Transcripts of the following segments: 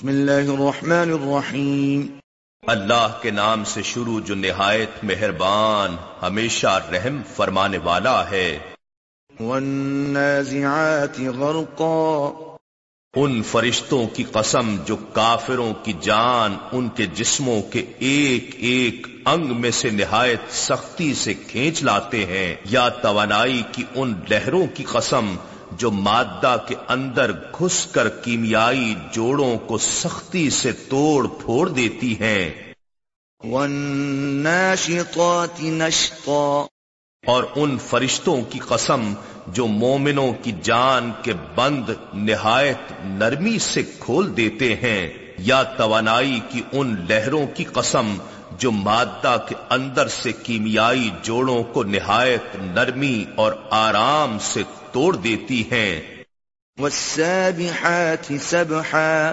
بسم اللہ الرحمن الرحیم۔ اللہ کے نام سے شروع جو نہایت مہربان ہمیشہ رحم فرمانے والا ہے۔ والنازعات غرقا۔ ان فرشتوں کی قسم جو کافروں کی جان ان کے جسموں کے ایک ایک انگ میں سے نہایت سختی سے کھینچ لاتے ہیں۔ یا توانائی کی ان لہروں کی قسم جو مادہ کے اندر گھس کر کیمیائی جوڑوں کو سختی سے توڑ پھوڑ دیتی ہیں۔ والناشطات نشطا۔ اور ان فرشتوں کی قسم جو مومنوں کی جان کے بند نہایت نرمی سے کھول دیتے ہیں۔ یا توانائی کی ان لہروں کی قسم جو مادہ کے اندر سے کیمیائی جوڑوں کو نہایت نرمی اور آرام سے توڑ دیتی ہیں والسابحات سبحا۔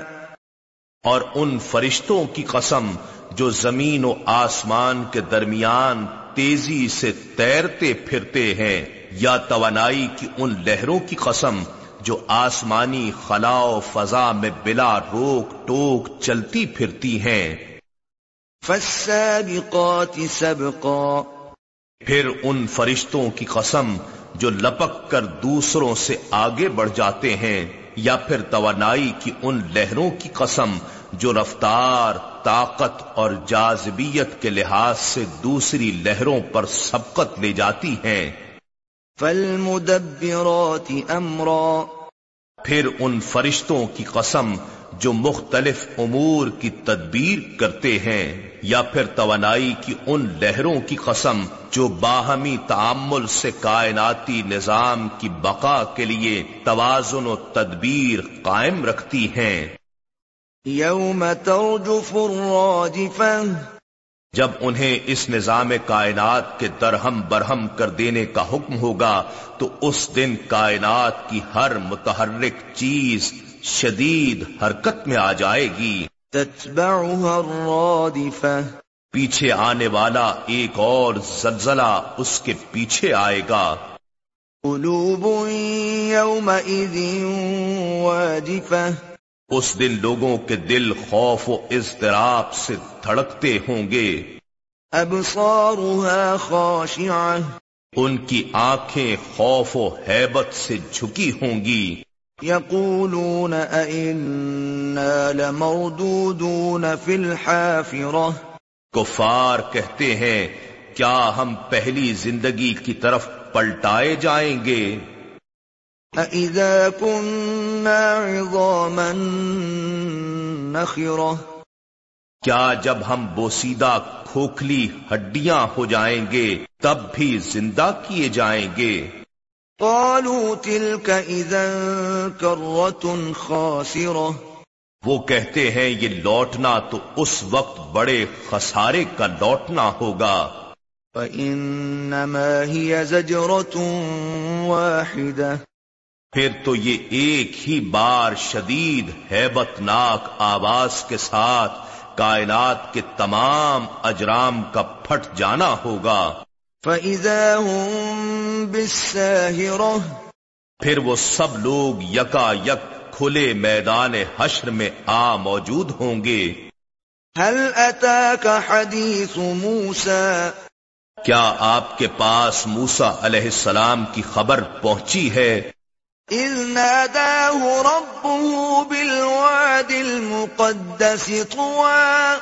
اور ان فرشتوں کی قسم جو زمین و آسمان کے درمیان تیزی سے تیرتے پھرتے ہیں یا توانائی کی ان لہروں کی قسم جو آسمانی خلا و فضا میں بلا روک ٹوک چلتی پھرتی ہیں۔ فالسابقات سبقا۔ پھر ان فرشتوں کی قسم جو لپک کر دوسروں سے آگے بڑھ جاتے ہیں یا پھر توانائی کی ان لہروں کی قسم جو رفتار، طاقت اور جاذبیت کے لحاظ سے دوسری لہروں پر سبقت لے جاتی ہیں۔ فالمدبرات امرا پھر ان فرشتوں کی قسم جو مختلف امور کی تدبیر کرتے ہیں، یا پھر توانائی کی ان لہروں کی قسم جو باہمی تعامل سے کائناتی نظام کی بقا کے لیے توازن و تدبیر قائم رکھتی ہیں۔ یوم ترجف الراجفہ جب انہیں اس نظام کائنات کے درہم برہم کر دینے کا حکم ہوگا تو اس دن کائنات کی ہر متحرک چیز شدید حرکت میں آ جائے گی۔ تتبعها الرادفہ پیچھے آنے والا ایک اور زلزلہ اس کے پیچھے آئے گا۔ قلوب یومئذ واجفہ اس دن لوگوں کے دل خوف و اضطراب سے دھڑکتے ہوں گے۔ ابصارها خاشعہ ان کی آنکھیں خوف و حیبت سے جھکی ہوں گی۔ یقولون ائنا لمردودون فی الحافرہ کفار کہتے ہیں کیا ہم پہلی زندگی کی طرف پلٹائے جائیں گے؟ أَإِذَا كُنَّا عِظَامًا نَخِرَةً کیا جب ہم بوسیدہ کھوکھلی ہڈیاں ہو جائیں گے تب بھی زندہ کیے جائیں گے؟ قالوا تلك اذا كرة خاسرة وہ کہتے ہیں یہ لوٹنا تو اس وقت بڑے خسارے کا لوٹنا ہوگا۔ فإنما هي زجرة واحدة پھر تو یہ ایک ہی بار شدید ہیبت ناک آواز کے ساتھ کائنات کے تمام اجرام کا پھٹ جانا ہوگا۔ فَإِذَا هُم بِالسَّاهِرَةِ پھر وہ سب لوگ یکا یک کھلے میدان حشر میں آ موجود ہوں گے۔ هل أتاك حديث موسى؟ کیا آپ کے پاس موسا علیہ السلام کی خبر پہنچی ہے؟ إذ ناداه ربه بالواد المقدس طوى.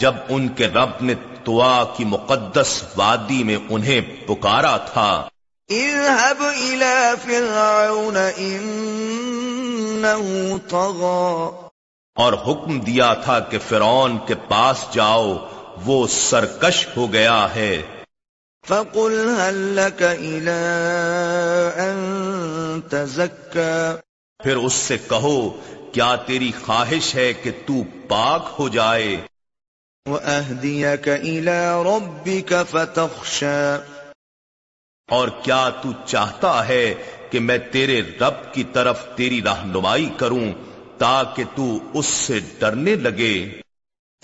جب ان کے رب نے توا کی مقدس وادی میں انہیں پکارا تھا۔ اذهب إلى فرعون إنه طغى. اور حکم دیا تھا کہ فرعون کے پاس جاؤ وہ سرکش ہو گیا ہے۔ فقل هل لك إلى أن تزكى پھر اس سے کہو کیا تیری خواہش ہے کہ تو پاک ہو جائے؟ وأهديك إلى ربك فتخشى۔ اور کیا تو چاہتا ہے کہ میں تیرے رب کی طرف تیری رہنمائی کروں تاکہ تو اس سے ڈرنے لگے؟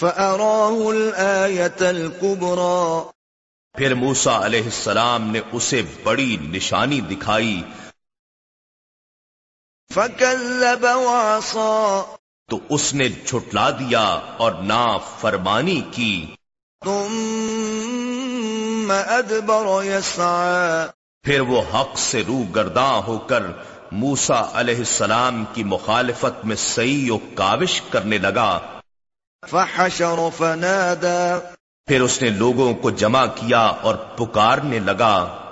فأراه الآية الكبرى۔ پھر موسا علیہ السلام نے اسے بڑی نشانی دکھائی۔ وعصى۔ تو اس نے جھٹلا دیا اور نا فرمانی کی۔ ثم ادبر يسعى۔ پھر وہ حق سے رو گرداں ہو کر موسا علیہ السلام کی مخالفت میں سعی و کاوش کرنے لگا۔ فحشر فنادى۔ پھر اس نے لوگوں کو جمع کیا اور پکارنے لگا۔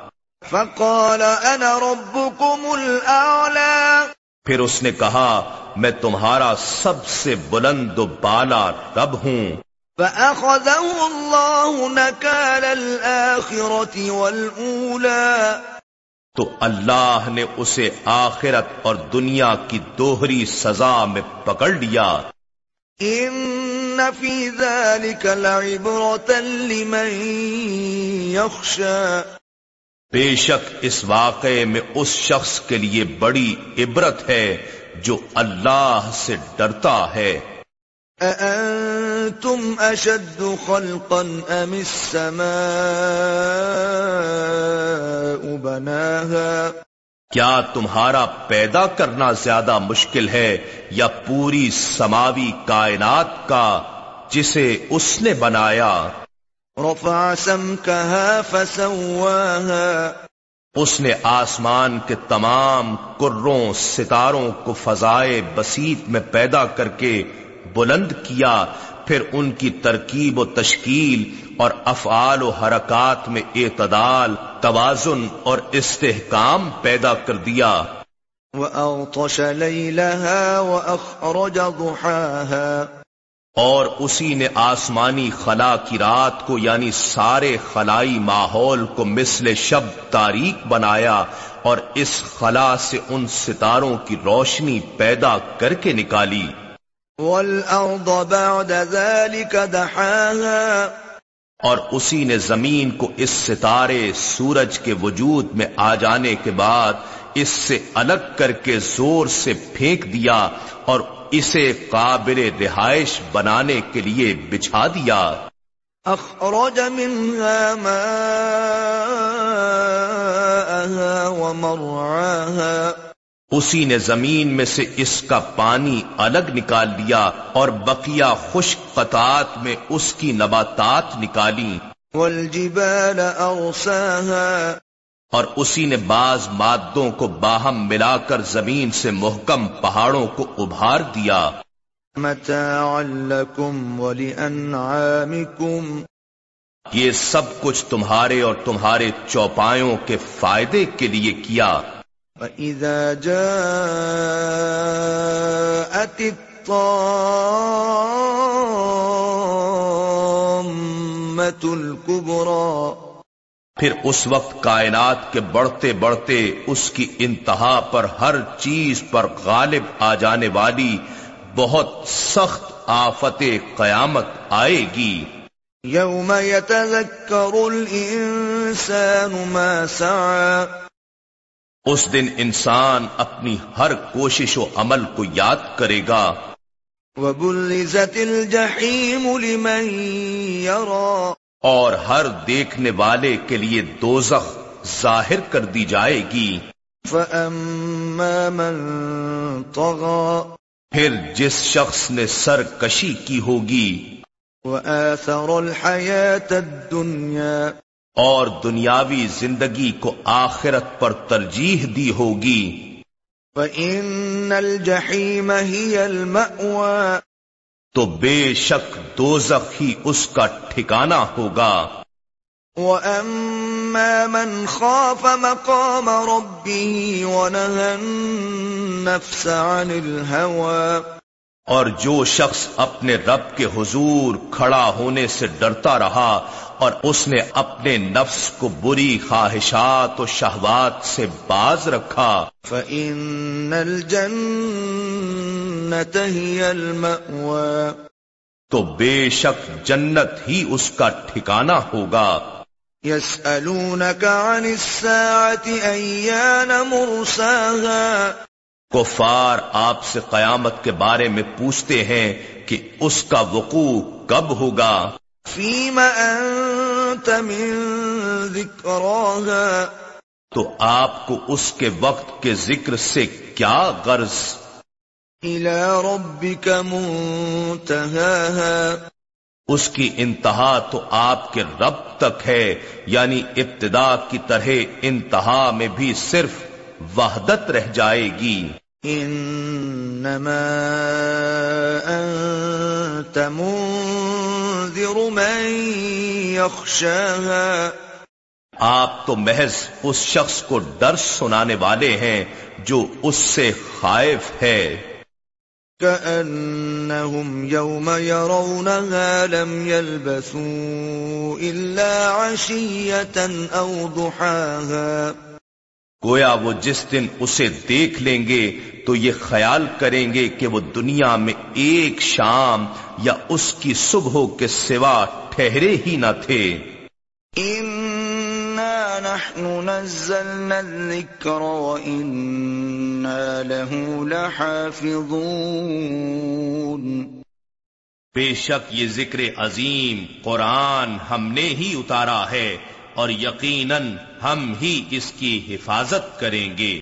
فقال انا ربكم الاعلى پھر اس نے کہا میں تمہارا سب سے بلند و بالا رب ہوں۔ فأخذه الله نكال الآخرة والأولى۔ تو اللہ نے اسے آخرت اور دنیا کی دوہری سزا میں پکڑ لیا۔ إن في ذلك لعبرة لمن بے شک اس واقعے میں اس شخص کے لیے بڑی عبرت ہے جو اللہ سے ڈرتا ہے۔ أأنتم أشد خلقا أم السماء بناها؟ کیا تمہارا پیدا کرنا زیادہ مشکل ہے یا پوری سماوی کائنات کا جسے اس نے بنایا؟ رفع سمكها فسواها۔ اس نے آسمان کے تمام کروں ستاروں کو فضائے بسیط میں پیدا کر کے بلند کیا پھر ان کی ترکیب و تشکیل اور افعال و حرکات میں اعتدال توازن اور استحکام پیدا کر دیا۔ وأغطش ليلها وأخرج ضحاها۔ اور اسی نے آسمانی خلا کی رات کو یعنی سارے خلائی ماحول کو مثل شب تاریک بنایا اور اس خلا سے ان ستاروں کی روشنی پیدا کر کے نکالی۔ والأرض بعد ذلك دحاها۔ اور اسی نے زمین کو اس ستارے سورج کے وجود میں آ جانے کے بعد اس سے الگ کر کے زور سے پھینک دیا اور اسے قابل رہائش بنانے کے لیے بچھا دیا۔ أخرج منها ماءها ومرعاها۔ اسی نے زمین میں سے اس کا پانی الگ نکال لیا اور بقیہ خشک قطعات میں اس کی نباتات نکالی۔ والجبال أرساها اور اسی نے بعض مادوں کو باہم ملا کر زمین سے محکم پہاڑوں کو ابھار دیا۔ متاعا لكم ولأنعامكم یہ سب کچھ تمہارے اور تمہارے چوپایوں کے فائدے کے لیے کیا۔ فإذا جاءت الطامة پھر اس وقت کائنات کے بڑھتے بڑھتے اس کی انتہا پر ہر چیز پر غالب آ جانے والی بہت سخت آفت قیامت آئے گی۔ يوم يتذكر الإنسان ما سعى اس دن انسان اپنی ہر کوشش و عمل کو یاد کرے گا۔ وبرزت الجحيم لمن يرى۔ اور ہر دیکھنے والے کے لیے دوزخ ظاہر کر دی جائے گی۔ فأما من طغى پھر جس شخص نے سرکشی کی ہوگی۔ وآثر الحياة الدنيا اور دنیاوی زندگی کو آخرت پر ترجیح دی ہوگی۔ فإن الجحيم هي المأوى تو بے شک دوزخ ہی اس کا ٹھکانہ ہوگا۔ وأما من خاف مقام ربه ونهى النفس عن الهوى۔ اور جو شخص اپنے رب کے حضور کھڑا ہونے سے ڈرتا رہا اور اس نے اپنے نفس کو بری خواہشات و شہوات سے باز رکھا۔ فإن الجنة هي المأوى۔ تو بے شک جنت ہی اس کا ٹھکانہ ہوگا۔ يسألونك عن الساعة أيان مرساها۔ کفار آپ سے قیامت کے بارے میں پوچھتے ہیں کہ اس کا وقوع کب ہوگا۔ فيم أنت من ذكراها. تو آپ کو اس کے وقت کے ذکر سے کیا غرض؟ إلى ربك منتهاها. اس کی انتہا تو آپ کے رب تک ہے یعنی ابتدا کی طرح انتہا میں بھی صرف وحدت رہ جائے گی۔ انما انت منذر من يخشاها۔ آپ تو محض اس شخص کو ڈر سنانے والے ہیں جو اس سے خائف ہے۔ كأنهم يوم يرونها لم يلبثوا إلا عشية أو ضحاها۔ گویا وہ جس دن اسے دیکھ لیں گے تو یہ خیال کریں گے کہ وہ دنیا میں ایک شام یا اس کی صبح کے سوا ٹھہرے ہی نہ تھے۔ نحن نزلنا وإنا له لحافظون۔ بے شک یہ ذکر عظیم قرآن ہم نے ہی اتارا ہے اور یقیناً ہم ہی اس کی حفاظت کریں گے۔